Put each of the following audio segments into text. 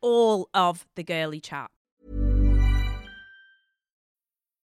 all of the girly chat.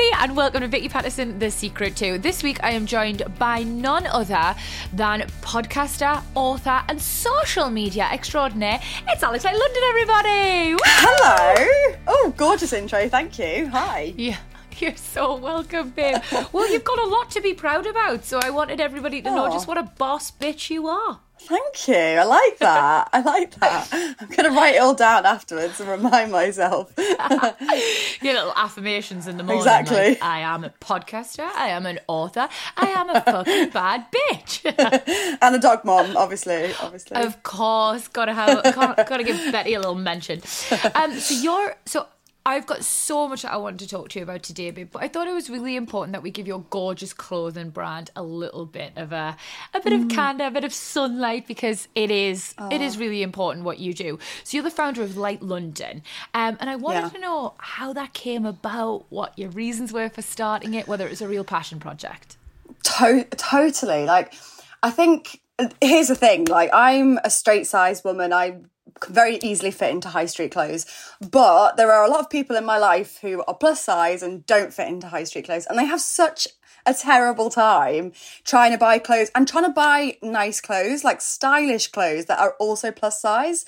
Everybody, and welcome to Vicky Pattison, The Secret To. This week, I am joined by none other than podcaster, author, and social media extraordinaire. It's Alex Light London, everybody. Woo! Hello. Oh, gorgeous intro. Thank you. Hi. Yeah. You're so welcome, babe. well, you've got a lot to be proud about, so I wanted everybody to know just what a boss bitch you are. Thank you. I like that. I like that. I'm going to write it all down afterwards and remind myself. Your little affirmations in the morning. Exactly. like, I am a podcaster. I am an author. I am a fucking bad bitch. and a dog mom, obviously. Obviously. Of course, gotta have, gotta, give Betty a little mention. Um, so you're, so I've got so much that I want to talk to you about today, babe. But I thought it was really important that we give your gorgeous clothing brand a little bit of a, a bit of candor, a bit of sunlight, because it is, it is really important what you do. So you're the founder of Light London, um, and I wanted Yeah. to know how that came about, what your reasons were for starting it, whether it was a real passion project. To- totally. Like, I think here's the thing. Like, I'm a straight sized woman. I very easily fit into high street clothes, but there are a lot of people in my life who are plus size and don't fit into high street clothes, and they have such a terrible time trying to buy clothes and trying to buy nice clothes, like stylish clothes that are also plus size.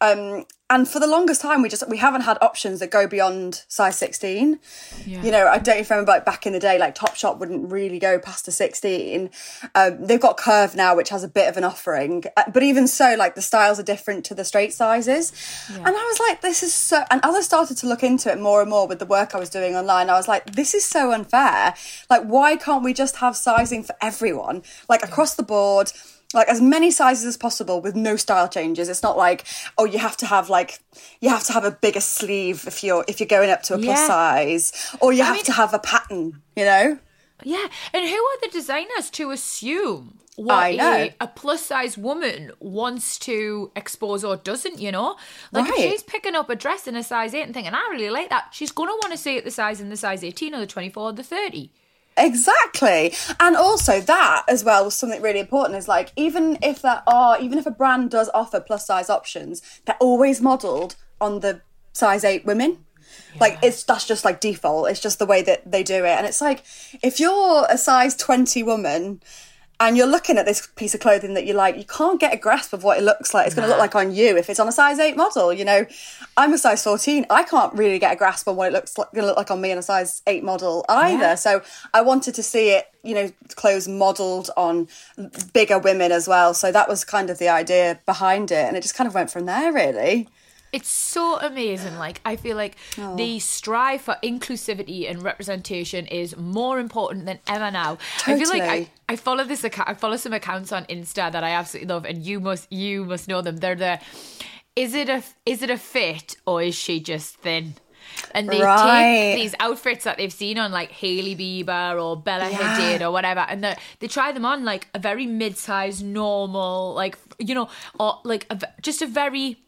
Um, and for the longest time, we just we haven't had options that go beyond size sixteen. You know, I don't even remember like back in the day, like Topshop wouldn't really go past a sixteen. Um, they've got Curve now, which has a bit of an offering, Uh, but even so, like the styles are different to the straight sizes. And I was like, this is so. And as I started to look into it more and more with the work I was doing online, I was like, this is so unfair. Like, why can't we just have sizing for everyone, like across the board? Like as many sizes as possible with no style changes. It's not like oh you have to have like you have to have a bigger sleeve if you're if you're going up to a plus Yeah. size or you have mean- to have a pattern, you know? Yeah, and who are the designers to assume what I. A, a plus size woman wants to expose or doesn't? You know, like Right. if she's picking up a dress in a size eight and thinking, I really like that, she's gonna want to see it the size in the size eighteen or the twenty four or the thirty. Exactly. And also that as well was something really important is like even if there are even if a brand does offer plus size options, they're always modelled on the size eight women. Like it's that's just like default. It's just the way that they do it. And it's like if you're a size twenty woman and you're looking at this piece of clothing that you like, you can't get a grasp of what it looks like. It's going to look like on you if it's on a size eight model. You know, I'm a size 14. I can't really get a grasp on what it looks like, going to look like on me in a size eight model either. So I wanted to see it, you know, clothes modelled on bigger women as well. So that was kind of the idea behind it. And it just kind of went from there, really. It's so amazing. Like I feel like oh. the strive for inclusivity and representation is more important than ever now. I feel like I, I follow this account. I follow some accounts on Insta that I absolutely love, and you must you must know them. They're the is it a is it a fit or is she just thin? And they Right. take these outfits that they've seen on like Hailey Bieber or Bella Yeah. Hadid or whatever, and they they try them on like a very mid-sized, normal, like you know, or like a, just a very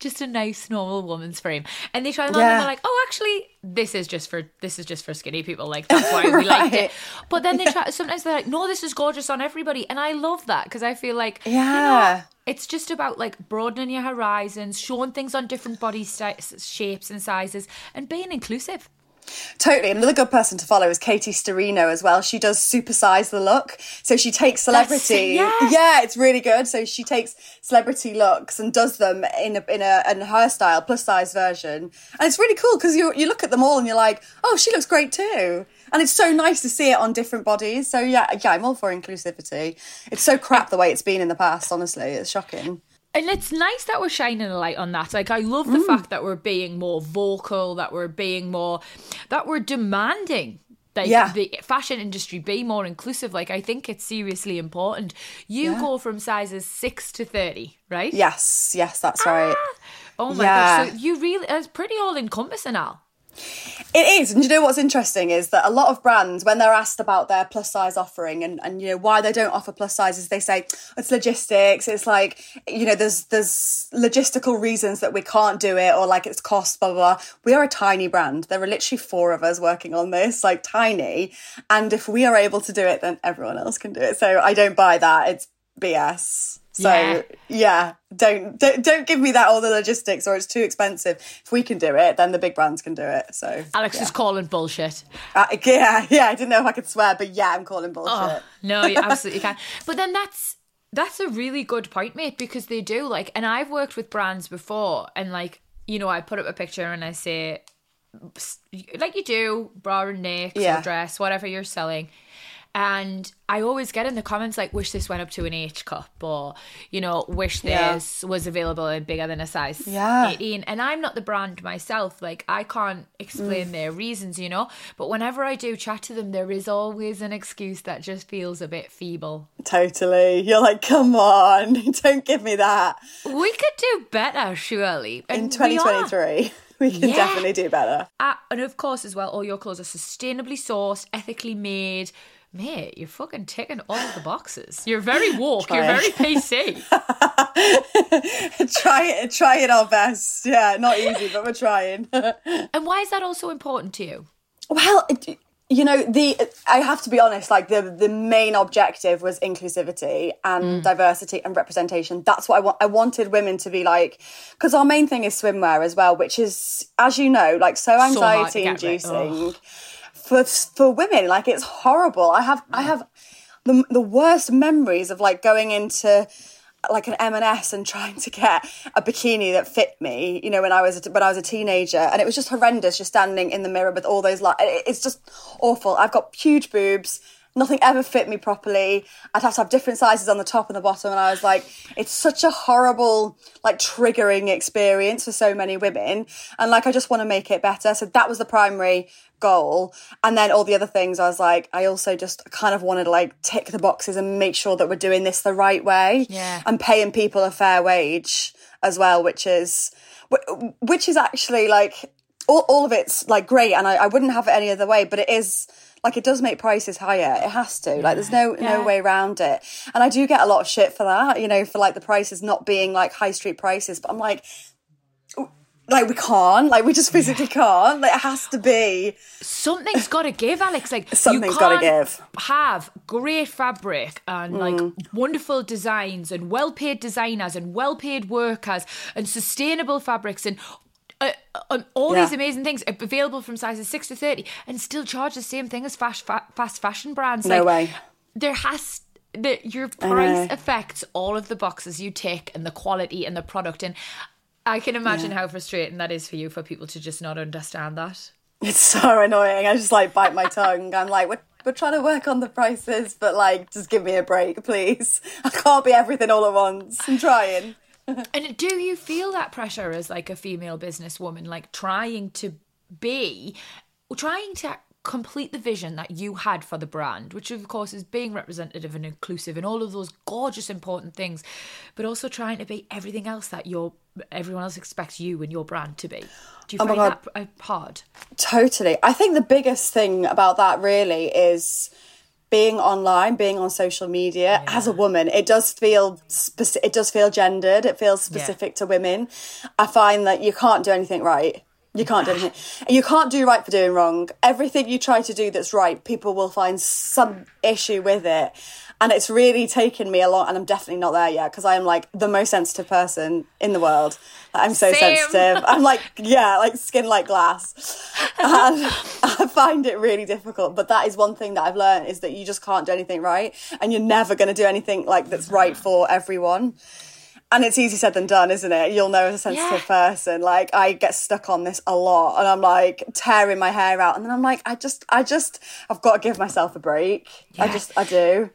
just a nice normal woman's frame. And they try them on and Yeah. they're like oh actually this is just for this is just for skinny people like that's why we liked it. But then they try sometimes they're like no this is gorgeous on everybody. And i love that because i feel like you know, Yeah. it's just about like broadening your horizons showing things on different body sti- shapes and sizes and being inclusive Totally. Another good person to follow is Katie Sturino as well. She does supersize the look. So she takes celebrity. yeah. yeah, it's really good. So she takes celebrity looks and does them in a in a in her style, plus size version. And it's really cool because you you look at them all and you're like, oh, she looks great too. And it's so nice to see it on different bodies. So yeah, yeah, I'm all for inclusivity. It's so crap the way it's been in the past, honestly. It's shocking. And it's nice that we're shining a light on that. Like, I love the mm. fact that we're being more vocal, that we're being more, that we're demanding. Like Yeah. the fashion industry be more inclusive. Like I think it's seriously important. You Yeah. go from sizes six to thirty, right? Yes, yes, that's right. Ah! Oh my Yeah. gosh. So you really it's pretty all encompassing Al. It is. And you know what's interesting is that a lot of brands, when they're asked about their plus size offering and, and you know why they don't offer plus sizes, they say it's logistics. It's like, you know, there's there's logistical reasons that we can't do it or like it's cost, blah, blah, blah. We are a tiny brand. There are literally four of us working on this, like tiny. And if we are able to do it, then everyone else can do it. So I don't buy that. It's BS. So Yeah. yeah, don't, don't don't give me that all the logistics or it's too expensive. If we can do it, then the big brands can do it. So Alex yeah. is calling bullshit. Uh, yeah, yeah. I didn't know if I could swear, but yeah, I'm calling bullshit. Oh, no, you absolutely can. But then that's that's a really good point, mate, because they do like, and I've worked with brands before, and like, you know, I put up a picture and I say, like you do, bra and necks Yeah. dress, whatever you're selling. And I always get in the comments like, wish this went up to an H cup, or, you know, wish Yeah. this was available in bigger than a size Yeah. 18. And I'm not the brand myself. Like, I can't explain Mm. their reasons, you know? But whenever I do chat to them, there is always an excuse that just feels a bit feeble. Totally. You're like, come on, don't give me that. We could do better, surely. In And are. 2023, we, can Yeah. definitely do better. Ah, and of course, as well, all your clothes are sustainably sourced, ethically made. Mate, you're fucking ticking all of the boxes. You're very woke. You're Trying. very PC. try it, try it our best. Yeah, not easy, but we're trying. and why is that also important to you? Well, it- you know, the I have to be honest. Like the the main objective was inclusivity and mm. diversity and representation. That's what I want. I wanted women to be like, because our main thing is swimwear as well, which is, as you know, like so anxiety get rid- inducing for for women. Like it's horrible. I have I have the the worst memories of like going into like an M&S and trying to get a bikini that fit me, you know, when I was a, when I was a teenager, and it was just horrendous. Just standing in the mirror with all those, like, it's just awful. I've got huge boobs. Nothing ever fit me properly. I'd have to have different sizes on the top and the bottom, and I was like, it's such a horrible, like, triggering experience for so many women. And like, I just want to make it better. So that was the primary goal. And then all the other things, I was like, I also just kind of wanted to like tick the boxes and make sure that we're doing this the right way. Yeah. And paying people a fair wage as well, which is, which is actually like, all, all of it's like great. And I, I wouldn't have it any other way, but it is, like it does make prices higher. It has to. Like there's no no way around it. And I do get a lot of shit for that, you know, for like the prices not being like high street prices. But I'm like, like we can't. Like we just physically can't. Like it has to be. Something's got to give, Alex. Like something's gotta give. Have great fabric and like Mm. wonderful designs and well-paid designers and well-paid workers and sustainable fabrics and. Uh, and all Yeah. these amazing things available from sizes six to thirty, and still charge the same thing as fast fa- fast fashion brands. No like, way. There has that your price affects all of the boxes you tick and the quality and the product, and I can imagine how frustrating that is for you for people to just not understand that. It's so annoying. I just like bite my tongue. I'm like, we're, we're trying to work on the prices, but like, just give me a break, please. I can't be everything all at once. I'm trying. And do you feel that pressure as like a female businesswoman, like trying to be, trying to complete the vision that you had for the brand, which of course is being representative and inclusive and all of those gorgeous important things, but also trying to be everything else that your everyone else expects you and your brand to be. Do you Oh find that uh, hard? Totally. I think the biggest thing about that really is being online, being on social media as a woman. It does feel speci- it does feel gendered. It feels specific to women. I find that you can't do anything right. You can't do anything. You can't do right for doing wrong. Everything you try to do that's right, people will find some issue with it. and it's really taken me a lot and i'm definitely not there yet because i am like the most sensitive person in the world i'm so Same. sensitive i'm like yeah like skin like glass and i find it really difficult but that is one thing that i've learned is that you just can't do anything right and you're never going to do anything like that's right for everyone and it's easy said than done, isn't it? You'll know as a sensitive person. Like I get stuck on this a lot and I'm like tearing my hair out and then I'm like, I just I just I've got to give myself a break. I just I do.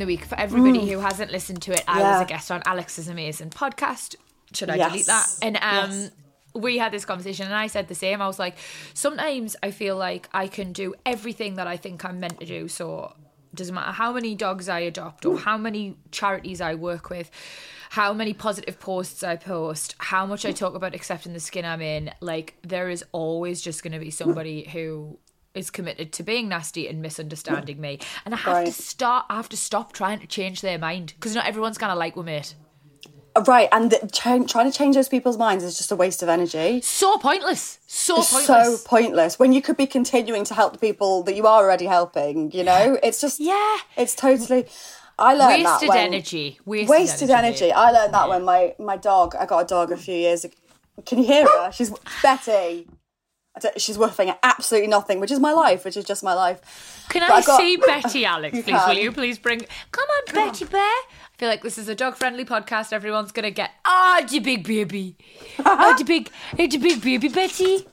The week for everybody who hasn't listened to it, I was Mm. A guest on Alex's amazing podcast. Should I Yes. delete that? And um Yes. we had this conversation and I said the same. I was like, sometimes I feel like I can do everything that I think I'm meant to do. So it doesn't matter how many dogs I adopt or how many charities I work with, how many positive posts I post, how much I talk about accepting the skin I'm in. Like there is always just going to be somebody who is committed to being nasty and misunderstanding me. And I have Right. to start I have to stop trying to change their mind because not everyone's going to like with mate. Right, and the, ch- trying to change those people's minds is just a waste of energy. So pointless. So pointless. so pointless when you could be continuing to help the people that you are already helping. You know, it's just Yeah. it's totally. I learned that Wasted when, energy. Wasted, wasted energy. energy. I learned that when my my dog. I got a dog a few years. ago. Can you hear her? She's Betty. I She's at absolutely nothing, which is my life, which is just my life. Can But I I got- see Betty, Alex, You please? Will you please bring. Come on, Betty Bear. I feel like this is a dog friendly podcast. Everyone's going to get. Ah, oh, a big baby. Ah, oh, a big, it's a big baby, Betty.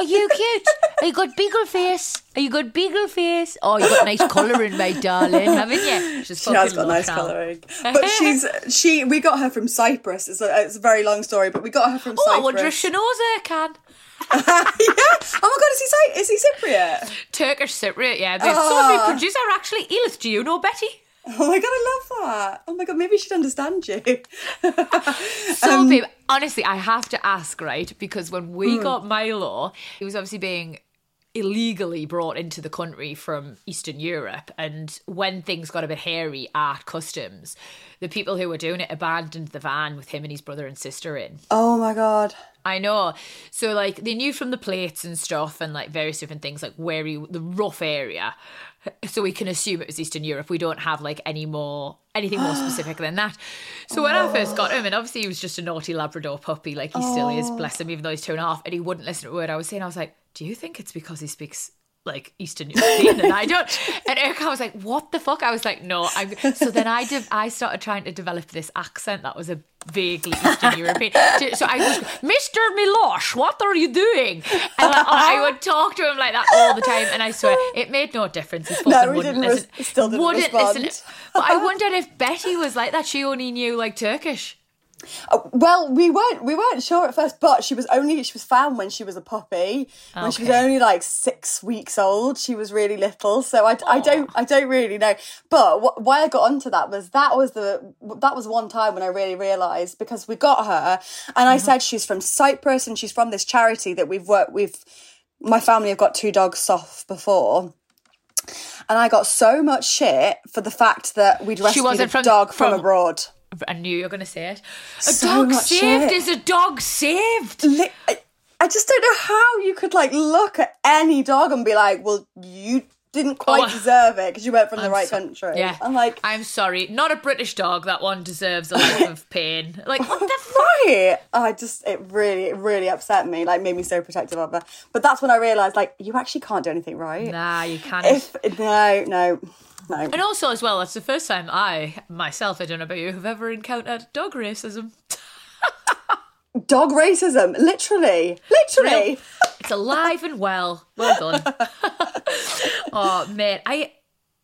Are you cute? Are you got beagle face? Are you got beagle face? Oh, you got nice colouring, my darling, haven't you? She's She has got nice colouring, but she's she. We got her from Cyprus. It's a, it's a very long story, but we got her from Oh, I Cyprus. wonder if she knows her can. yeah. Oh my god, is he is he Cypriot? Turkish Cypriot, yeah. So the Ah. oh. producer actually. Elith, do you know Betty? Oh my god, I love that. Oh my god, maybe she'd understand you. So, Um, babe, honestly, I have to ask, right? Because when we Hmm. got Milo, he was obviously being illegally brought into the country from Eastern Europe. And when things got a bit hairy at customs, the people who were doing it abandoned the van with him and his brother and sister in. Oh my god. I know. So like they knew from the plates and stuff and like various different things like where he the rough area. So we can assume it was Eastern Europe. We don't have like any more anything more specific than that. So when I first got him, and obviously he was just a naughty Labrador puppy, like he still is, bless him, even though he's two and a half, and he wouldn't listen to a word I was saying. I was like, Do you think it's because he speaks like Eastern European and I don't. And Erica was like, "What the fuck?" I was like, "No." I'm. So then I did. I started trying to develop this accent that was a vaguely Eastern European. So I was, "Mr. Milosh, what are you doing?" And like, I would talk to him like that all the time. And I swear, it made no difference. He fucking No, wouldn't listen. still didn't wouldn't respond. listen. But I wondered if Betty was like that. She only knew like Turkish. Oh, Well, we weren't we weren't sure at first, but she was only she was found when she was a puppy. When she was only like six weeks old, she was really little. So I, I don't I don't really know. But wh- why I got onto that was that was the that was one time when I really realised because we got her and I mm-hmm. said she's from Cyprus and she's from this charity that we've worked with. My family have got two dogs off before. And I got so much shit for the fact that we'd rescued a from- dog from, from- abroad. I knew you were going to say it. A So dog saved shit. is a dog saved. I, just don't know how you could like look at any dog and be like, well, you didn't oh, quite Oh, deserve it because you weren't from the I'm right so- country. Yeah. I'm like, I'm sorry. Not a British dog. That one deserves a lot of pain. Like, what the fuck? right. Oh, I just, it really, it really upset me, like made me so protective of her. But that's when I realised, like, you actually can't do anything right. Nah, you can't. If, no, no, no. and also, as well, that's the first time I, myself, I don't know about you, have ever encountered dog racism. Dog racism, literally, literally. It's alive and well. Well done. oh man, I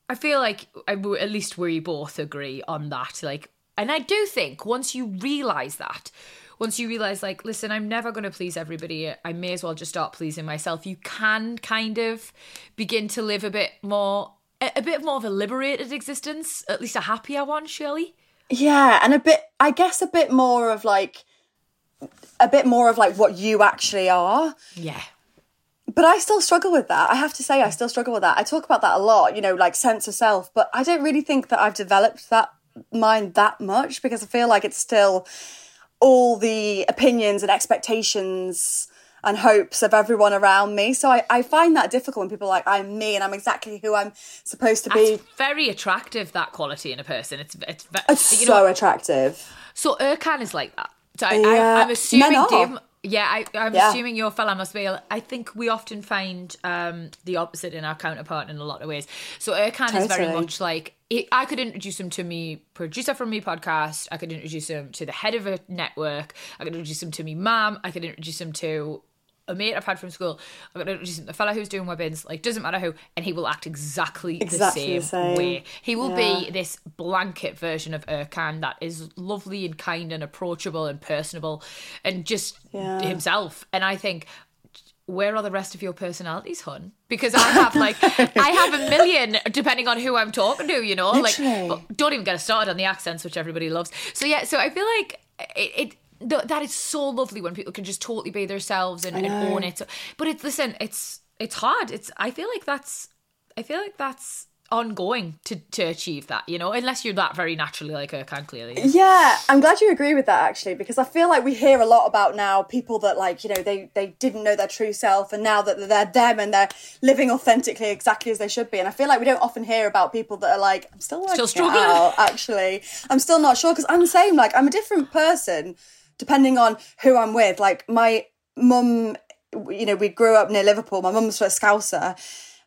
I feel like I, at least we both agree on that. Like, and I do think once you realize that, once you realize, like, listen, I'm never going to please everybody. I may as well just start pleasing myself. You can kind of begin to live a bit more, a, a bit more of a liberated existence, at least a happier one, surely. Yeah, and a bit, I guess, a bit more of like, a bit more of like what you actually are. Yeah. but I still struggle with that. I have to say, I still struggle with that. I talk about that a lot, you know, like sense of self, but I don't really think that I've developed that mind that much because I feel like it's still all the opinions and expectations and hopes of everyone around me. So I, I find that difficult when people are like, I'm me and I'm exactly who I'm supposed to be. It's very attractive that quality in a person. It's it's, It's you so know, attractive. so Ercan is like that. So I, Yeah. I, I'm assuming Men are. Dave. Yeah, I, I'm Yeah. assuming your fella must be. I think we often find um, the opposite in our counterpart in a lot of ways. So Ercan is very much like I could introduce him to me producer from me podcast. I could introduce him to the head of a network. I could introduce him to me mom. I could introduce him to a mate I've had from school. I could introduce him to the fella who's doing webbins. Like doesn't matter who, and he will act exactly, Exactly the, the same same. way. He will Yeah. be this blanket version of Ercan that is lovely and kind and approachable and personable and just Yeah. himself. And I think, where are the rest of your personalities, hun? Because I have like I have a million depending on who I'm talking to, you know. Literally. Like don't even get us started on the accents, which everybody loves. So yeah, so I feel like it. it th- that is so lovely when people can just totally be themselves and, and own it. So, but it's listen, it's it's hard. It's I feel like that's I feel like that's ongoing to to achieve that, you know, unless you're that very naturally like Ercan clearly. is. Yeah, I'm glad you agree with that actually, because I feel like we hear a lot about now people that like, you know, they they didn't know their true self and now that they're them and they're living authentically exactly as they should be. And I feel like we don't often hear about people that are like, I'm still Still struggling. out, actually. I'm still not sure because I'm the same, like I'm a different person depending on who I'm with. Like my mum, you know, we grew up near Liverpool. My mum's a Scouser.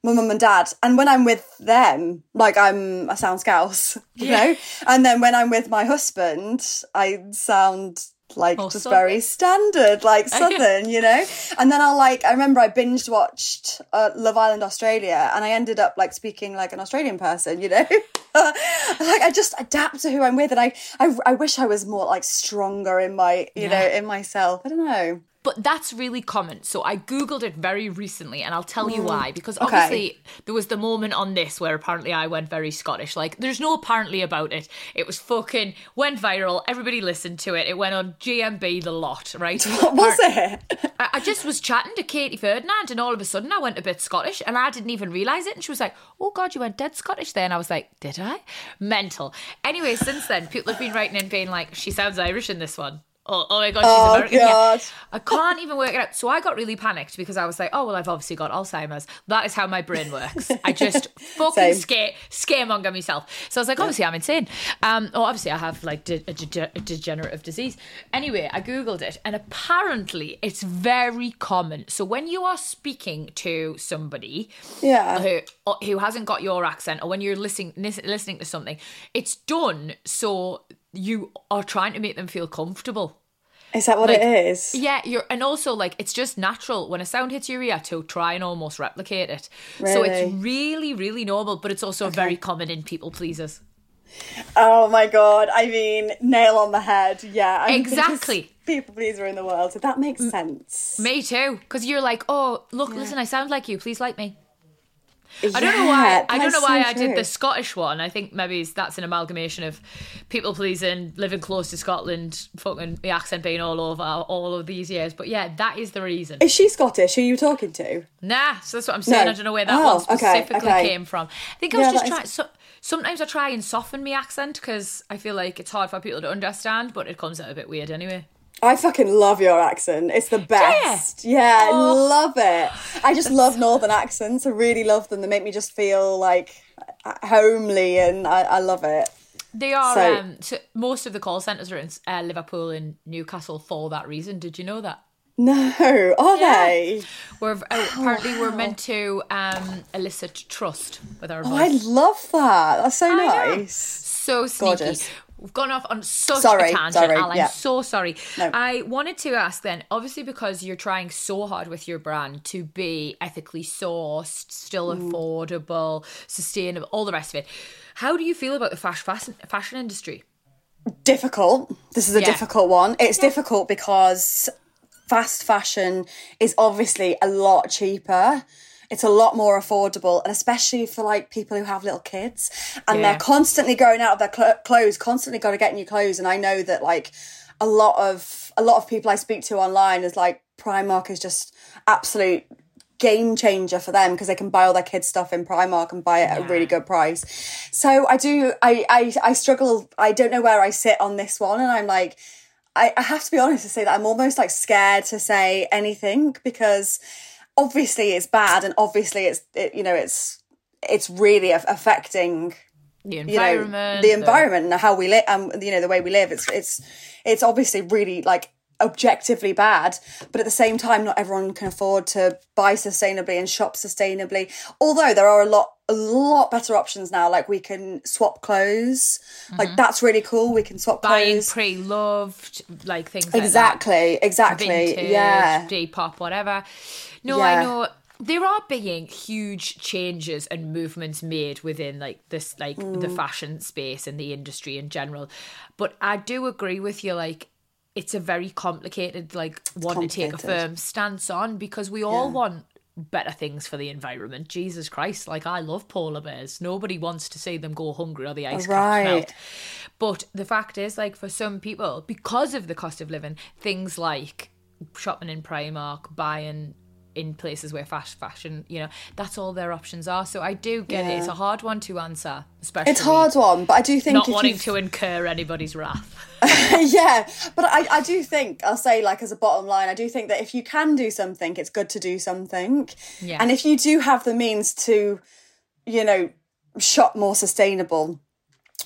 My mum and dad, and when I'm with them, like I'm, I sound Scouse, you know. And then when I'm with my husband, I sound like Oh, just Southern. very standard, like Southern, you know. And then I'll like, I remember I binged watched uh, Love Island Australia, and I ended up like speaking like an Australian person, you know. like I just adapt to who I'm with, and I, I, I wish I was more like stronger in my, you know, in myself. I don't know. But that's really common. So I googled it very recently, and I'll tell you why. Because Mm. Okay. obviously there was the moment on this where apparently I went very Scottish. Like there's no apparently about it. It was fucking went viral. Everybody listened to it. It went on GMB the lot, right? What was it? I I just was chatting to Katie Ferdinand, and all of a sudden I went a bit Scottish, and I didn't even realise it. And she was like, "Oh God, you went dead Scottish there." And I was like, "Did I?" Mental. Anyway, since then, people have been writing in, being like, "She sounds Irish in this one." Oh, oh my God, she's Oh, American. Yeah. I can't even work it out. So I got really panicked because I was like, "Oh well, I've obviously got Alzheimer's." That is how my brain works. I just fucking scare scaremonger myself. So I was like, "Obviously, I'm insane." Um, oh, obviously, I have like de- a, de- a degenerative disease. Anyway, I googled it, and apparently, it's very common. So when you are speaking to somebody Yeah. who who hasn't got your accent, or when you're listening listening to something, it's done so you are trying to make them feel comfortable. Is that what Like, it is? Yeah, you're and also like it's just natural when a sound hits your ear to try and almost replicate it. So it's Really? really, really normal, but it's also very common in people pleasers. Oh my god! I mean, nail on the head. Yeah, I'm Exactly. People pleaser in the world, so that makes sense. Me too, because you're like, oh, look, listen, I sound like you. Please like me. I don't know why. I don't know why so I did the Scottish one. I think maybe that's an amalgamation of people pleasing, living close to Scotland, fucking the accent being all over all of these years. But yeah, that is the reason. Is she Scottish? Who are you talking to? Nah, so that's what I'm saying. No. I don't know where that Oh, one specifically okay, okay. came from. I think I was Yeah, just that is- trying. So, sometimes I try and soften my accent because I feel like it's hard for people to understand, but it comes out a bit weird anyway. I fucking love your accent. It's the best. Yeah, I Oh. love it. I just love northern accents. I really love them. They make me just feel like homely, and I, I love it. They are. So- um, so most of the call centres are in uh, Liverpool and Newcastle for that reason. Did you know that? No, are Yeah. they? We're oh, apparently we're meant to um, elicit trust with our Oh, I love that. That's so I know. nice. so sneaky. Gorgeous. We've gone off on such Sorry, a tangent, sorry, Al. I'm yeah. so sorry. No. I wanted to ask then, obviously, because you're trying so hard with your brand to be ethically sourced, still Mm. affordable, sustainable, all the rest of it. How do you feel about the fas- fashion fashion industry? difficult. This is a Yeah. difficult one. It's difficult because fast fashion is obviously a lot cheaper. It's a lot more affordable, and especially for like people who have little kids and Yeah. they're constantly going out of their cl- clothes, constantly got to get new clothes. And I know that like a lot of a lot of people I speak to online is like Primark is just absolute game changer for them because they can buy all their kids stuff in Primark and buy it at a really good price. So I do I, I I struggle I don't know where I sit on this one and I'm like I, I have to be honest to say that I'm almost like scared to say anything because obviously it's bad and obviously it's it, you know it's it's really affecting the environment, you know, the environment and how we live, and um, you know the way we live. It's it's it's obviously really like objectively bad but at the same time not everyone can afford to buy sustainably and shop sustainably. Although there are a lot a lot better options now. Like we can swap clothes. Mm-hmm. like that's really cool. We can swap buying clothes. pre-loved like things exactly like exactly Vintage, yeah. Depop whatever no Yeah. i know. There are being huge changes and movements made within like this like Mm. the fashion space and the industry in general. But i do agree with you like it's a very complicated like one to take a firm stance on because we all want better things for the environment. Jesus christ like i love polar bears. Nobody wants to see them go hungry or the ice caps Right. melt. But the fact is like for some people because of the cost of living things like shopping in primark buying in places where fast fashion you know that's all their options are so i do get it it's a hard one to answer especially it's a hard one but i do think not wanting you've- to incur anybody's wrath yeah, but I, I do think I'll say like as a bottom line, I do think that if you can do something, it's good to do something. Yeah. And if you do have the means to, you know, shop more sustainable.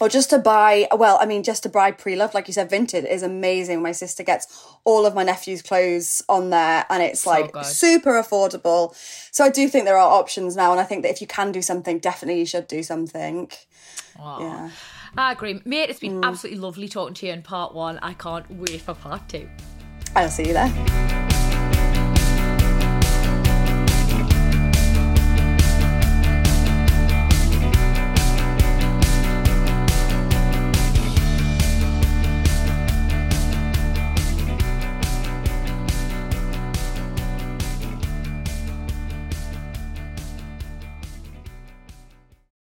Or just to buy, well, I mean, just to buy pre-loved, like you said, vintage is amazing. My sister gets all of my nephew's clothes on there, and it's like good. super affordable. So I do think there are options now, and I think that if you can do something, definitely you should do something. Yeah. i agree mate it's been mm. absolutely lovely talking to you in part one i can't wait for part two I'll see you there.